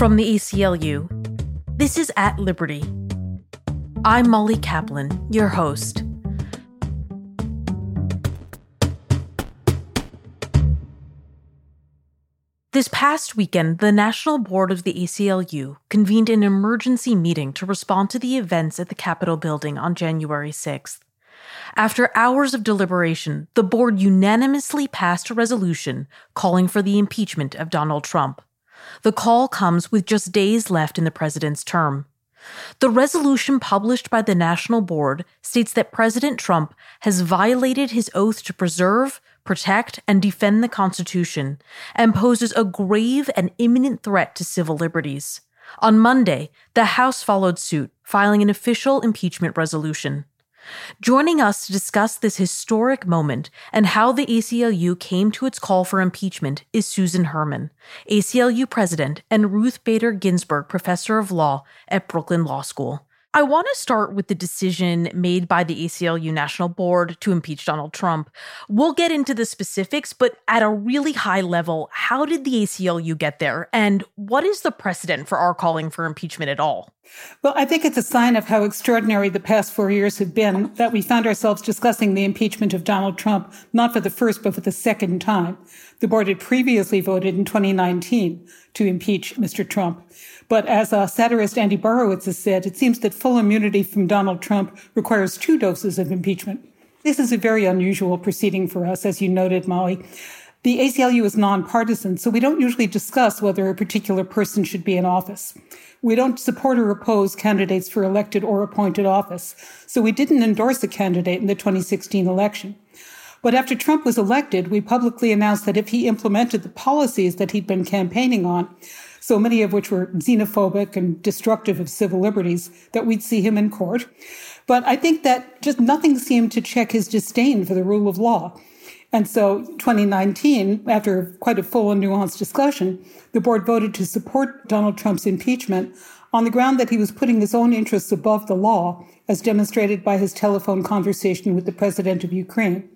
From the ACLU, this is At Liberty. I'm Molly Kaplan, your host. This past weekend, the National Board of the ACLU convened an emergency meeting to respond to the events at the Capitol building on January 6th. After hours of deliberation, the board unanimously passed a resolution calling for the impeachment of Donald Trump. The call comes with just days left in the president's term. The resolution published by the National Board states that President Trump has violated his oath to preserve, protect, and defend the Constitution and poses a grave and imminent threat to civil liberties. On Monday, the House followed suit, filing an official impeachment resolution. Joining us to discuss this historic moment and how the ACLU came to its call for impeachment is Susan Herman, ACLU president and Ruth Bader Ginsburg professor of law at Brooklyn Law School. I want to start with the decision made by the ACLU National Board to impeach Donald Trump. We'll get into the specifics, but at a really high level, how did the ACLU get there? And what is the precedent for our calling for impeachment at all? Well, I think it's a sign of how extraordinary the past four years have been that we found ourselves discussing the impeachment of Donald Trump, not for the first, but for the second time. The board had previously voted in 2019 to impeach Mr. Trump. But as a satirist Andy Borowitz has said, it seems that full immunity from Donald Trump requires two doses of impeachment. This is a very unusual proceeding for us, as you noted, Molly. The ACLU is nonpartisan, so we don't usually discuss whether a particular person should be in office. We don't support or oppose candidates for elected or appointed office, so we didn't endorse a candidate in the 2016 election. But after Trump was elected, we publicly announced that if he implemented the policies that he'd been campaigning on, so many of which were xenophobic and destructive of civil liberties, that we'd see him in court. But I think that just nothing seemed to check his disdain for the rule of law. And so 2019, after quite a full and nuanced discussion, the board voted to support Donald Trump's impeachment on the ground that he was putting his own interests above the law, as demonstrated by his telephone conversation with the president of Ukraine.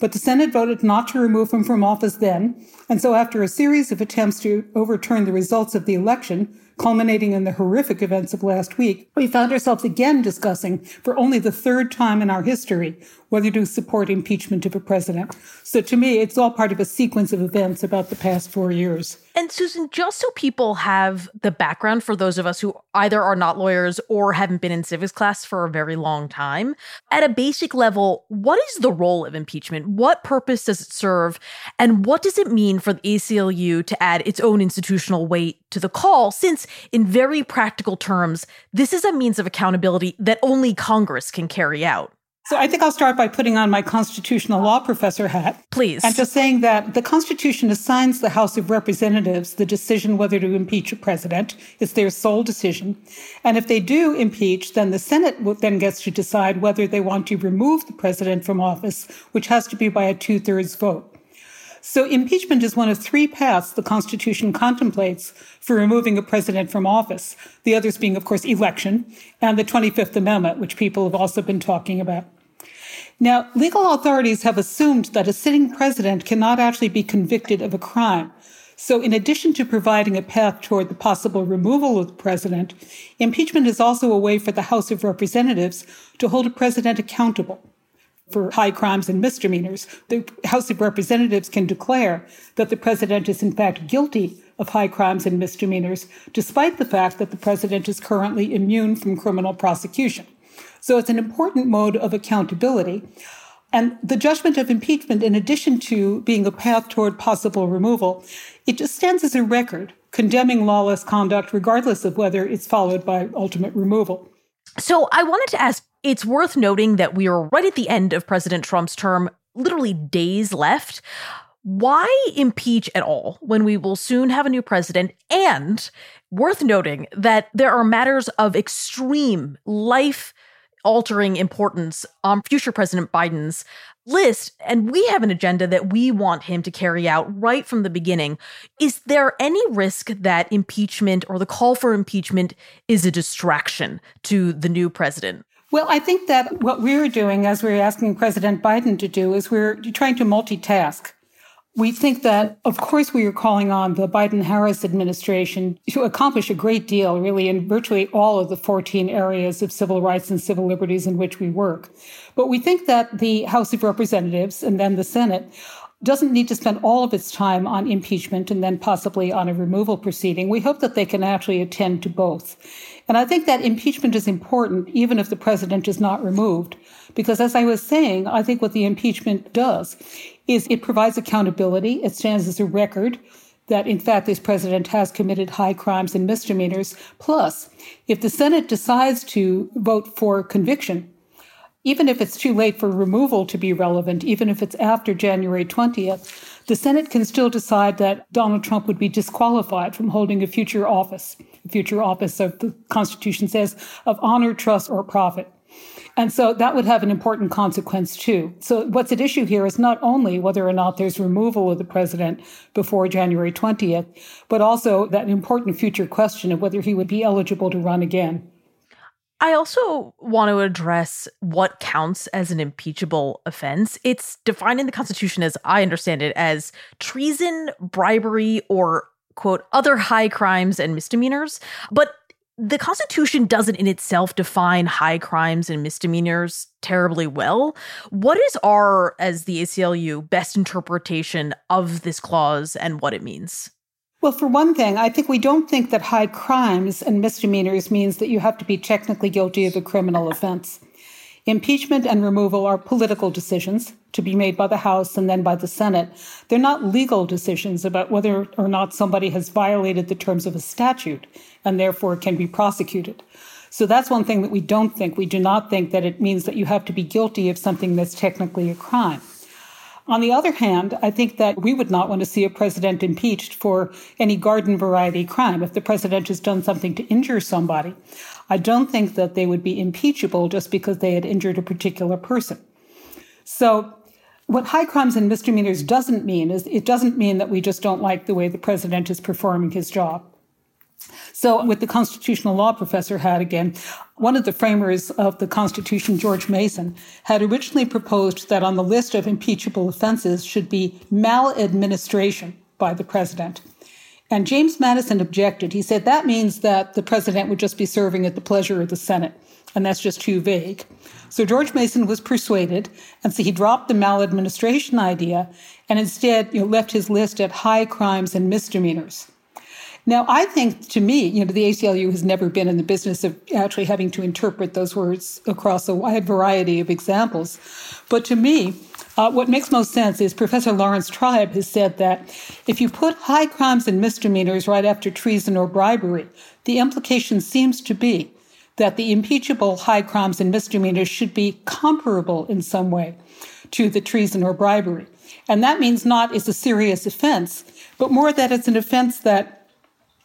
But the Senate voted not to remove him from office then. And so after a series of attempts to overturn the results of the election, culminating in the horrific events of last week, we found ourselves again discussing, for only the third time in our history, whether to support impeachment of a president. So to me, it's all part of a sequence of events about the past four years. And Susan, just so people have the background for those of us who either are not lawyers or haven't been in civics class for a very long time, at a basic level, what is the role of impeachment? What purpose does it serve? And what does it mean for the ACLU to add its own institutional weight to the call, since, in very practical terms, this is a means of accountability that only Congress can carry out? So I think I'll start by putting on my constitutional law professor hat. Please. And just saying that the Constitution assigns the House of Representatives the decision whether to impeach a president. It's their sole decision. And if they do impeach, then the Senate then gets to decide whether they want to remove the president from office, which has to be by a two thirds vote. So impeachment is one of three paths the Constitution contemplates for removing a president from office. The others being, of course, election and the 25th Amendment, which people have also been talking about. Now, legal authorities have assumed that a sitting president cannot actually be convicted of a crime. So, in addition to providing a path toward the possible removal of the president, impeachment is also a way for the House of Representatives to hold a president accountable for high crimes and misdemeanors. The House of Representatives can declare that the president is in fact guilty of high crimes and misdemeanors, despite the fact that the president is currently immune from criminal prosecution. So it's an important mode of accountability. And the judgment of impeachment, in addition to being a path toward possible removal, it just stands as a record condemning lawless conduct, regardless of whether it's followed by ultimate removal. So I wanted to ask it's worth noting that we are right at the end of President Trump's term, literally days left. Why impeach at all when we will soon have a new president? And worth noting that there are matters of extreme life altering importance on future President Biden's list. And we have an agenda that we want him to carry out right from the beginning. Is there any risk that impeachment or the call for impeachment is a distraction to the new president? Well, I think that what we're doing, as we're asking President Biden to do, is we're trying to multitask. We think that, of course, we are calling on the Biden Harris administration to accomplish a great deal, really, in virtually all of the 14 areas of civil rights and civil liberties in which we work. But we think that the House of Representatives and then the Senate doesn't need to spend all of its time on impeachment and then possibly on a removal proceeding. We hope that they can actually attend to both. And I think that impeachment is important, even if the president is not removed, because as I was saying, I think what the impeachment does is it provides accountability. It stands as a record that, in fact, this president has committed high crimes and misdemeanors. Plus, if the Senate decides to vote for conviction, even if it's too late for removal to be relevant, even if it's after January 20th, the Senate can still decide that Donald Trump would be disqualified from holding a future office, a future office of the Constitution says of honor, trust, or profit. And so that would have an important consequence too. So what's at issue here is not only whether or not there's removal of the president before January 20th, but also that important future question of whether he would be eligible to run again. I also want to address what counts as an impeachable offense. It's defined in the Constitution, as I understand it, as treason, bribery, or quote, other high crimes and misdemeanors. But the Constitution doesn't in itself define high crimes and misdemeanors terribly well. What is our, as the ACLU, best interpretation of this clause and what it means? Well, for one thing, I think we don't think that high crimes and misdemeanors means that you have to be technically guilty of a criminal offense. Impeachment and removal are political decisions to be made by the House and then by the Senate. They're not legal decisions about whether or not somebody has violated the terms of a statute and therefore can be prosecuted. So that's one thing that we don't think. We do not think that it means that you have to be guilty of something that's technically a crime. On the other hand, I think that we would not want to see a president impeached for any garden variety crime. If the president has done something to injure somebody, I don't think that they would be impeachable just because they had injured a particular person. So, what high crimes and misdemeanors doesn't mean is it doesn't mean that we just don't like the way the president is performing his job. So, with the constitutional law professor had again, one of the framers of the Constitution, George Mason, had originally proposed that on the list of impeachable offenses should be maladministration by the president. And James Madison objected. He said that means that the president would just be serving at the pleasure of the Senate, and that's just too vague. So George Mason was persuaded, and so he dropped the maladministration idea and instead you know, left his list at high crimes and misdemeanors. Now, I think to me, you know, the ACLU has never been in the business of actually having to interpret those words across a wide variety of examples. But to me, uh, what makes most sense is Professor Laurence Tribe has said that if you put high crimes and misdemeanors right after treason or bribery, the implication seems to be that the impeachable high crimes and misdemeanors should be comparable in some way to the treason or bribery. And that means not it's a serious offense, but more that it's an offense that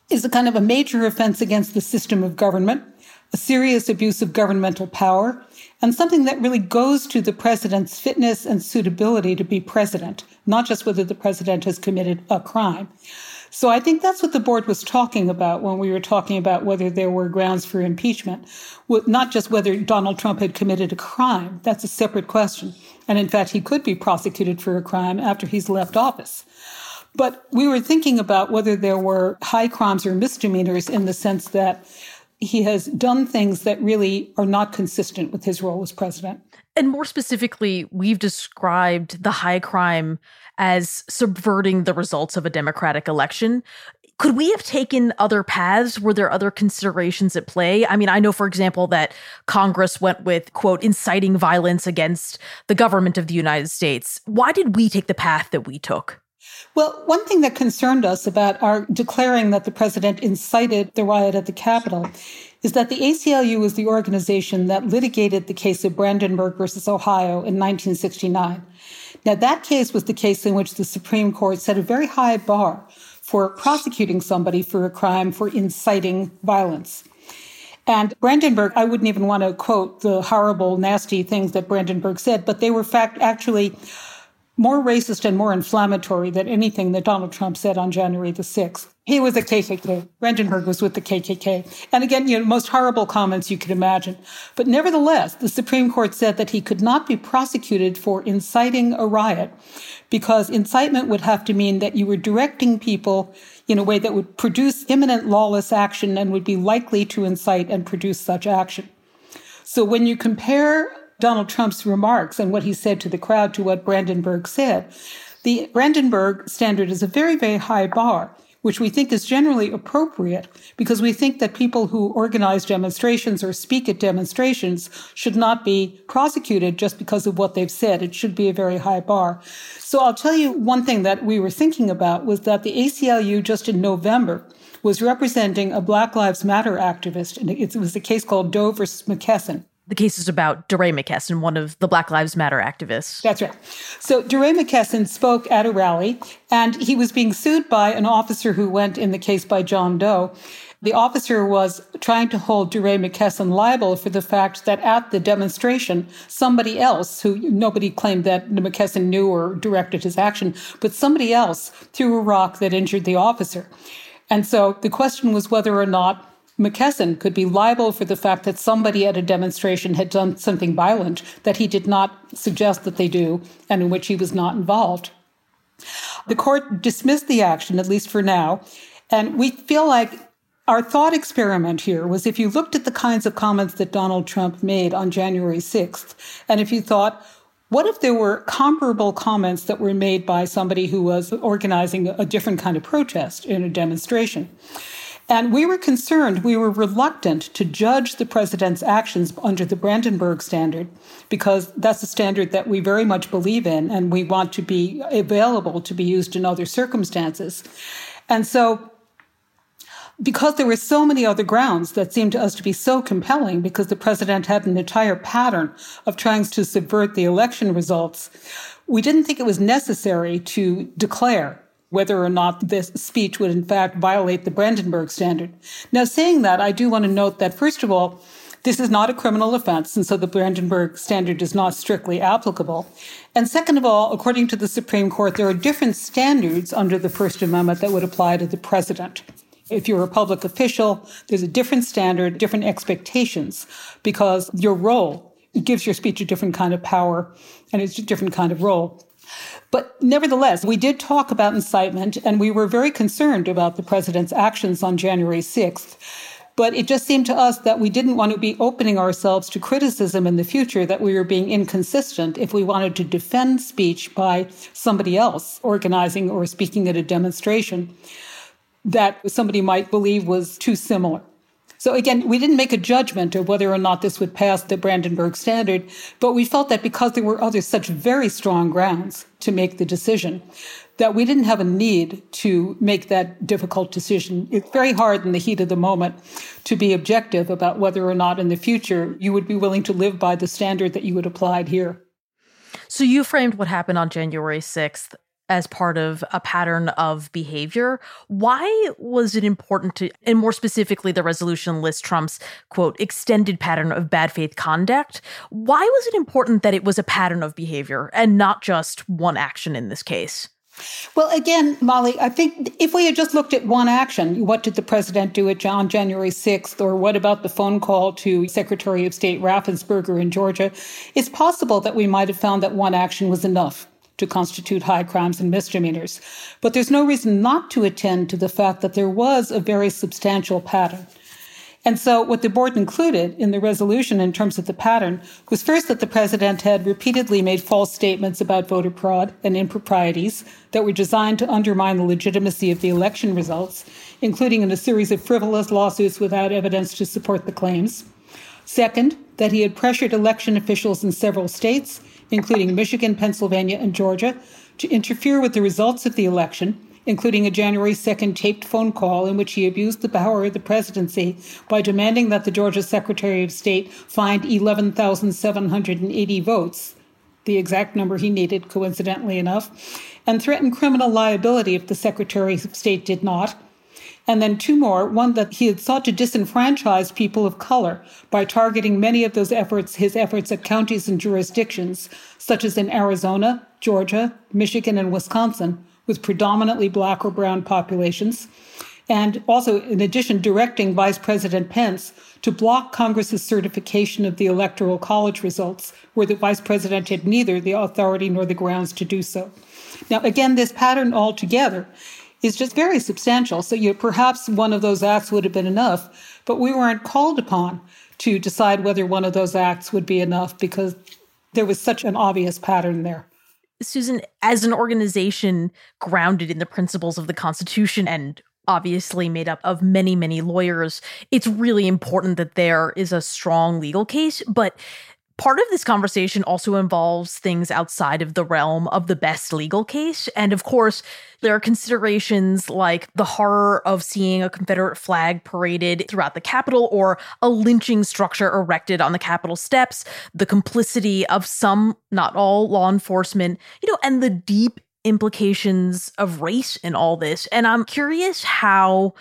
is a kind of a major offense against the system of government, a serious abuse of governmental power, and something that really goes to the president's fitness and suitability to be president, not just whether the president has committed a crime. So I think that's what the board was talking about when we were talking about whether there were grounds for impeachment, not just whether Donald Trump had committed a crime. That's a separate question. And in fact, he could be prosecuted for a crime after he's left office. But we were thinking about whether there were high crimes or misdemeanors in the sense that he has done things that really are not consistent with his role as president. And more specifically, we've described the high crime as subverting the results of a democratic election. Could we have taken other paths? Were there other considerations at play? I mean, I know, for example, that Congress went with, quote, inciting violence against the government of the United States. Why did we take the path that we took? Well, one thing that concerned us about our declaring that the president incited the riot at the Capitol is that the ACLU was the organization that litigated the case of Brandenburg versus Ohio in 1969. Now, that case was the case in which the Supreme Court set a very high bar for prosecuting somebody for a crime for inciting violence. And Brandenburg, I wouldn't even want to quote the horrible, nasty things that Brandenburg said, but they were fact actually more racist and more inflammatory than anything that Donald Trump said on January the 6th. He was a KKK. Brandenburg was with the KKK. And again, you know, most horrible comments you could imagine. But nevertheless, the Supreme Court said that he could not be prosecuted for inciting a riot because incitement would have to mean that you were directing people in a way that would produce imminent lawless action and would be likely to incite and produce such action. So when you compare Donald Trump's remarks and what he said to the crowd to what Brandenburg said. The Brandenburg standard is a very, very high bar, which we think is generally appropriate because we think that people who organize demonstrations or speak at demonstrations should not be prosecuted just because of what they've said. It should be a very high bar. So I'll tell you one thing that we were thinking about was that the ACLU just in November was representing a Black Lives Matter activist. And it was a case called Doe versus McKesson the case is about DeRay McKesson, one of the Black Lives Matter activists. That's right. So DeRay McKesson spoke at a rally, and he was being sued by an officer who went in the case by John Doe. The officer was trying to hold DeRay McKesson liable for the fact that at the demonstration, somebody else, who nobody claimed that McKesson knew or directed his action, but somebody else threw a rock that injured the officer. And so the question was whether or not McKesson could be liable for the fact that somebody at a demonstration had done something violent that he did not suggest that they do and in which he was not involved. The court dismissed the action, at least for now, and we feel like our thought experiment here was if you looked at the kinds of comments that Donald Trump made on January 6th, and if you thought, what if there were comparable comments that were made by somebody who was organizing a different kind of protest in a demonstration? And we were concerned, we were reluctant to judge the president's actions under the Brandenburg standard because that's a standard that we very much believe in and we want to be available to be used in other circumstances. And so because there were so many other grounds that seemed to us to be so compelling because the president had an entire pattern of trying to subvert the election results, we didn't think it was necessary to declare whether or not this speech would in fact violate the Brandenburg standard. Now, saying that, I do want to note that, first of all, this is not a criminal offense, and so the Brandenburg standard is not strictly applicable. And second of all, according to the Supreme Court, there are different standards under the First Amendment that would apply to the president. If you're a public official, there's a different standard, different expectations, because your role gives your speech a different kind of power and it's a different kind of role. But nevertheless, we did talk about incitement, and we were very concerned about the president's actions on January 6th. But it just seemed to us that we didn't want to be opening ourselves to criticism in the future, that we were being inconsistent if we wanted to defend speech by somebody else organizing or speaking at a demonstration that somebody might believe was too similar. So again, we didn't make a judgment of whether or not this would pass the Brandenburg standard, but we felt that because there were other such very strong grounds to make the decision, that we didn't have a need to make that difficult decision. It's very hard in the heat of the moment to be objective about whether or not in the future you would be willing to live by the standard that you would applied here. So you framed what happened on January 6th as part of a pattern of behavior. Why was it important to, and more specifically, the resolution lists Trump's quote, extended pattern of bad faith conduct? Why was it important that it was a pattern of behavior and not just one action in this case? Well, again, Molly, I think if we had just looked at one action, what did the president do at on January 6th, or what about the phone call to Secretary of State Raffensperger in Georgia, it's possible that we might have found that one action was enough to constitute high crimes and misdemeanors. But there's no reason not to attend to the fact that there was a very substantial pattern. And so, what the board included in the resolution in terms of the pattern was first that the president had repeatedly made false statements about voter fraud and improprieties that were designed to undermine the legitimacy of the election results, including in a series of frivolous lawsuits without evidence to support the claims. Second, that he had pressured election officials in several states including Michigan, Pennsylvania, and Georgia, to interfere with the results of the election, including a January 2nd taped phone call in which he abused the power of the presidency by demanding that the Georgia Secretary of State find 11,780 votes, the exact number he needed, coincidentally enough, and threatened criminal liability if the Secretary of State did not. And then two more, one that he had sought to disenfranchise people of color by targeting many of those efforts, his efforts at counties and jurisdictions, such as in Arizona, Georgia, Michigan, and Wisconsin, with predominantly black or brown populations. And also, in addition, directing Vice President Pence to block Congress's certification of the Electoral College results, where the vice president had neither the authority nor the grounds to do so. Now, again, this pattern altogether is just very substantial. So you perhaps one of those acts would have been enough, but we weren't called upon to decide whether one of those acts would be enough because there was such an obvious pattern there. Susan, as an organization grounded in the principles of the Constitution and obviously made up of many, many lawyers, it's really important that there is a strong legal case. But Part of this conversation also involves things outside of the realm of the best legal case. And of course, there are considerations like the horror of seeing a Confederate flag paraded throughout the Capitol or a lynching structure erected on the Capitol steps, the complicity of some, not all, law enforcement, you know, and the deep implications of race in all this. And I'm curious how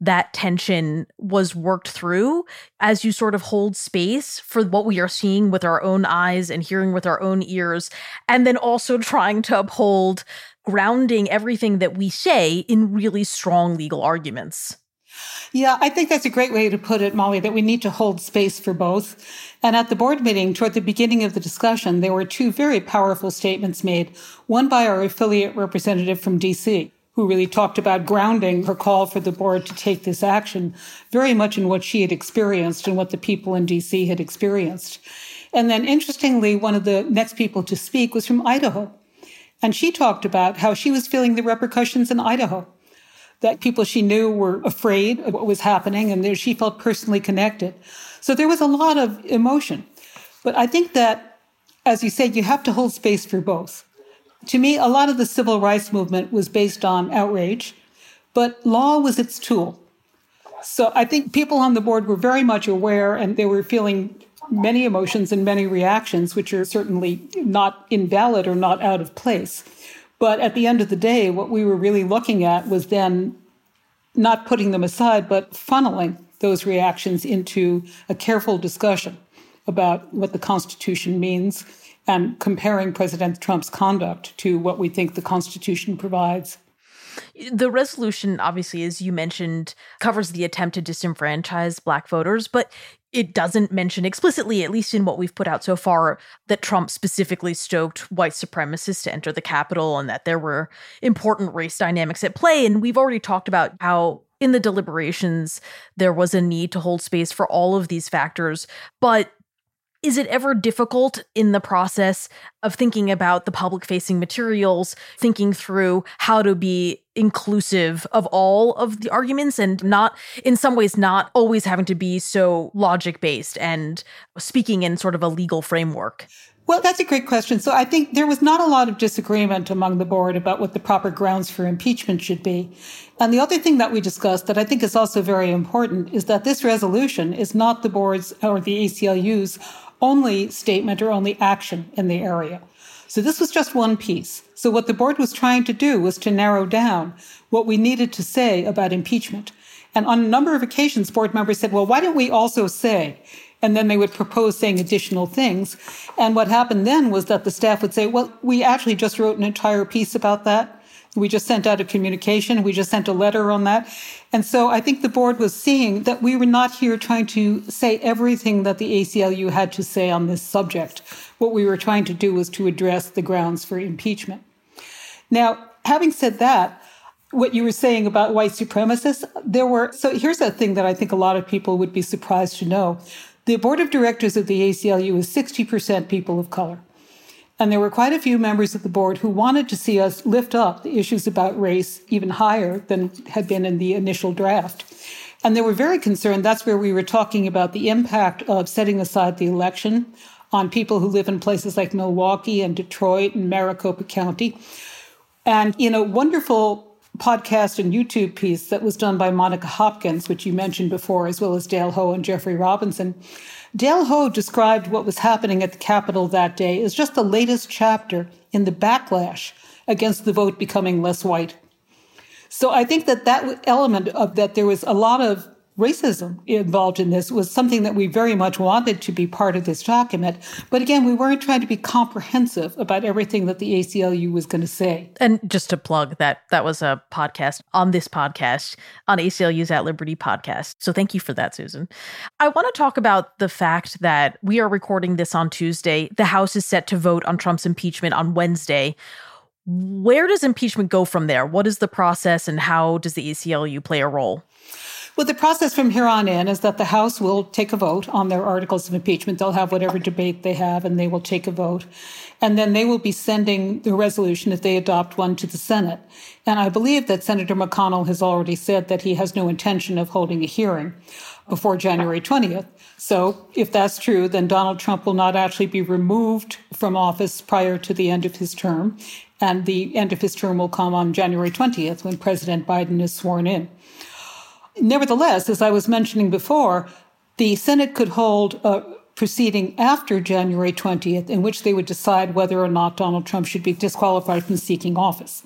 that tension was worked through as you sort of hold space for what we are seeing with our own eyes and hearing with our own ears, and then also trying to uphold grounding everything that we say in really strong legal arguments. Yeah, I think that's a great way to put it, Molly, that we need to hold space for both. And at the board meeting, toward the beginning of the discussion, there were two very powerful statements made, one by our affiliate representative from DC, who really talked about grounding her call for the board to take this action very much in what she had experienced and what the people in DC had experienced. And then interestingly, one of the next people to speak was from Idaho. And she talked about how she was feeling the repercussions in Idaho, that people she knew were afraid of what was happening and she felt personally connected. So there was a lot of emotion. But I think that, as you said, you have to hold space for both. To me, a lot of the civil rights movement was based on outrage, but law was its tool. So I think people on the board were very much aware and they were feeling many emotions and many reactions, which are certainly not invalid or not out of place. But at the end of the day, what we were really looking at was then not putting them aside, but funneling those reactions into a careful discussion about what the Constitution means and comparing President Trump's conduct to what we think the Constitution provides. The resolution, obviously, as you mentioned, covers the attempt to disenfranchise black voters, but it doesn't mention explicitly, at least in what we've put out so far, that Trump specifically stoked white supremacists to enter the Capitol and that there were important race dynamics at play. And we've already talked about how in the deliberations, there was a need to hold space for all of these factors. But is it ever difficult in the process of thinking about the public facing materials, thinking through how to be inclusive of all of the arguments and not, in some ways, not always having to be so logic based and speaking in sort of a legal framework? Well, that's a great question. So I think there was not a lot of disagreement among the board about what the proper grounds for impeachment should be. And the other thing that we discussed that I think is also very important is that this resolution is not the board's or the ACLU's only statement or only action in the area. So this was just one piece. So what the board was trying to do was to narrow down what we needed to say about impeachment. And on a number of occasions, board members said, well, why don't we also say, and then they would propose saying additional things. And what happened then was that the staff would say, well, we actually just wrote an entire piece about that. We just sent out a communication. We just sent a letter on that. And so I think the board was seeing that we were not here trying to say everything that the ACLU had to say on this subject. What we were trying to do was to address the grounds for impeachment. Now, having said that, what you were saying about white supremacists, there were, so here's a thing that I think a lot of people would be surprised to know. The board of directors of the ACLU is 60% people of color. And there were quite a few members of the board who wanted to see us lift up the issues about race even higher than had been in the initial draft. And they were very concerned. That's where we were talking about the impact of setting aside the election on people who live in places like Milwaukee and Detroit and Maricopa County. And in a wonderful podcast and YouTube piece that was done by Monica Hopkins, which you mentioned before, as well as Dale Ho and Jeffrey Robinson, Dale Ho described what was happening at the Capitol that day as just the latest chapter in the backlash against the vote becoming less white. So I think that that element of that there was a lot of racism involved in this was something that we very much wanted to be part of this document. But again, we weren't trying to be comprehensive about everything that the ACLU was going to say. And just to plug that, that was a podcast on this podcast, on ACLU's At Liberty podcast. So thank you for that, Susan. I want to talk about the fact that we are recording this on Tuesday. The House is set to vote on Trump's impeachment on Wednesday. Where does impeachment go from there? What is the process and how does the ACLU play a role? Well, the process from here on in is that the House will take a vote on their articles of impeachment. They'll have whatever debate they have, and they will take a vote. And then they will be sending the resolution, if they adopt one, to the Senate. And I believe that Senator McConnell has already said that he has no intention of holding a hearing before January 20th. So if that's true, then Donald Trump will not actually be removed from office prior to the end of his term. And the end of his term will come on January 20th when President Biden is sworn in. Nevertheless, as I was mentioning before, the Senate could hold a proceeding after January 20th in which they would decide whether or not Donald Trump should be disqualified from seeking office.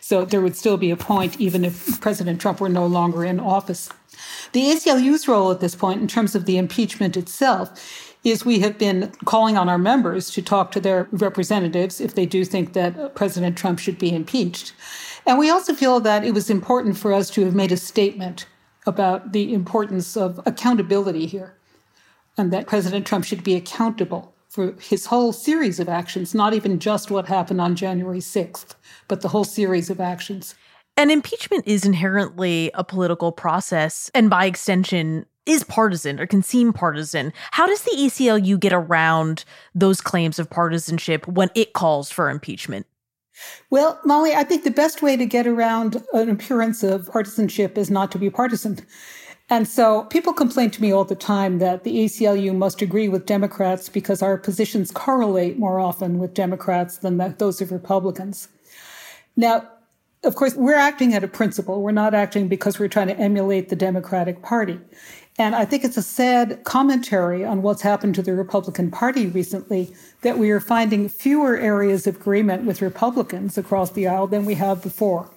So there would still be a point even if President Trump were no longer in office. The ACLU's role at this point, in terms of the impeachment itself, is we have been calling on our members to talk to their representatives if they do think that President Trump should be impeached. And we also feel that it was important for us to have made a statement about the importance of accountability here and that President Trump should be accountable for his whole series of actions, not even just what happened on January 6th, but the whole series of actions. And impeachment is inherently a political process, and by extension, is partisan or can seem partisan. How does the ACLU get around those claims of partisanship when it calls for impeachment? Well, Molly, I think the best way to get around an appearance of partisanship is not to be partisan. And so people complain to me all the time that the ACLU must agree with Democrats because our positions correlate more often with Democrats than those of Republicans. Now, of course, we're acting at a principle. We're not acting because we're trying to emulate the Democratic Party. And I think it's a sad commentary on what's happened to the Republican Party recently that we are finding fewer areas of agreement with Republicans across the aisle than we have before.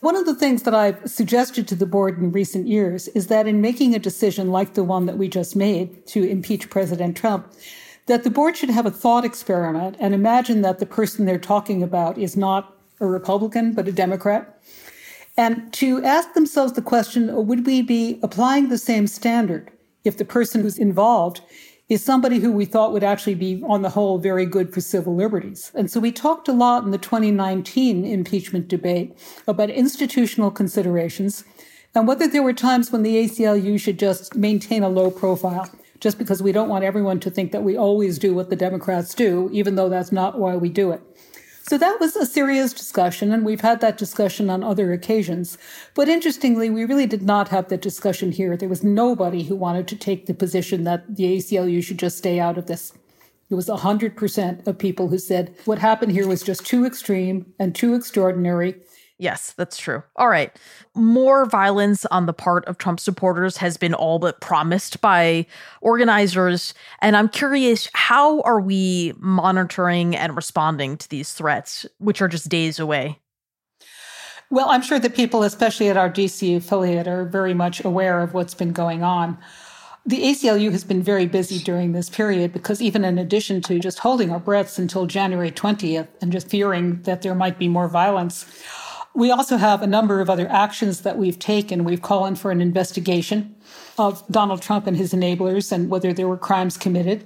One of the things that I've suggested to the board in recent years is that in making a decision like the one that we just made to impeach President Trump, that the board should have a thought experiment and imagine that the person they're talking about is not a Republican, but a Democrat and to ask themselves the question would we be applying the same standard if the person who's involved is somebody who we thought would actually be, on the whole, very good for civil liberties. And so we talked a lot in the 2019 impeachment debate about institutional considerations and whether there were times when the ACLU should just maintain a low profile, just because we don't want everyone to think that we always do what the Democrats do, even though that's not why we do it. So that was a serious discussion, and we've had that discussion on other occasions. But interestingly, we really did not have that discussion here. There was nobody who wanted to take the position that the ACLU should just stay out of this. It was 100% of people who said what happened here was just too extreme and too extraordinary, Yes, that's true. All right. More violence on the part of Trump supporters has been all but promised by organizers. And I'm curious how are we monitoring and responding to these threats, which are just days away? Well, I'm sure that people, especially at our DC affiliate, are very much aware of what's been going on. The ACLU has been very busy during this period because, even in addition to just holding our breaths until January 20th and just fearing that there might be more violence, we also have a number of other actions that we've taken. We've called for an investigation of Donald Trump and his enablers and whether there were crimes committed.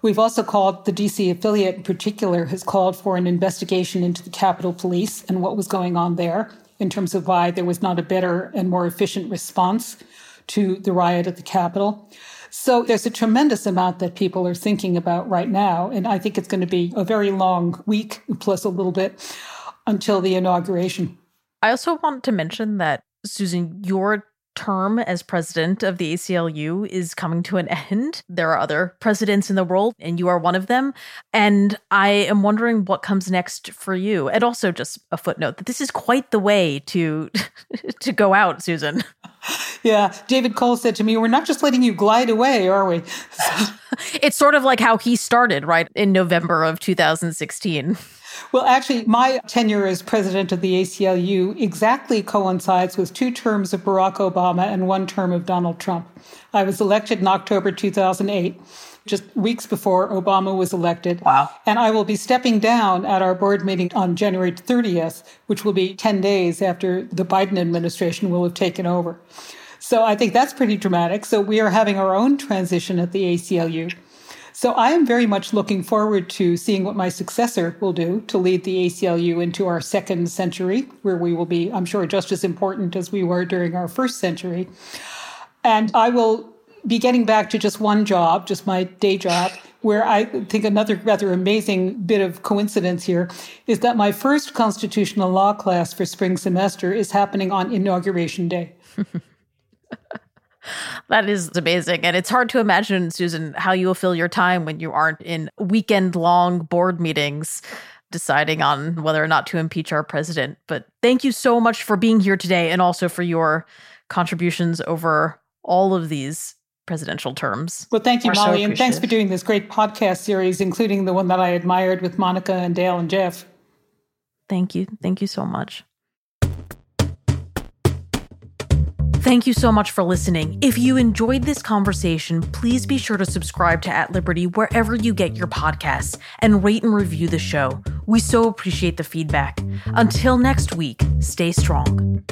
We've also called, the DC affiliate in particular, has called for an investigation into the Capitol Police and what was going on there in terms of why there was not a better and more efficient response to the riot at the Capitol. So there's a tremendous amount that people are thinking about right now. And I think it's going to be a very long week plus a little bit until the inauguration. I also want to mention that, Susan, your term as president of the ACLU is coming to an end. There are other presidents in the world, and you are one of them. And I am wondering what comes next for you. And also, just a footnote that this is quite the way to to go out, Susan. Yeah, David Cole said to me, "We're not just letting you glide away, are we?" it's sort of like how he started, right in November of 2016. Well, actually, my tenure as president of the ACLU exactly coincides with two terms of Barack Obama and one term of Donald Trump. I was elected in October 2008 just weeks before Obama was elected. Wow. And I will be stepping down at our board meeting on January 30th, which will be 10 days after the Biden administration will have taken over. So I think that's pretty dramatic. So we are having our own transition at the ACLU. So I am very much looking forward to seeing what my successor will do to lead the ACLU into our second century, where we will be, I'm sure, just as important as we were during our first century. And I will be getting back to just one job, just my day job, where I think another rather amazing bit of coincidence here is that my first constitutional law class for spring semester is happening on inauguration day. that is amazing. And it's hard to imagine, Susan, how you will fill your time when you aren't in weekend long board meetings deciding on whether or not to impeach our president. But thank you so much for being here today and also for your contributions over all of these presidential terms. Well, thank you, Molly, so and thanks for doing this great podcast series, including the one that I admired with Monica and Dale and Jeff. Thank you. Thank you so much. Thank you so much for listening. If you enjoyed this conversation, please be sure to subscribe to At Liberty wherever you get your podcasts and rate and review the show. We so appreciate the feedback. Until next week, stay strong.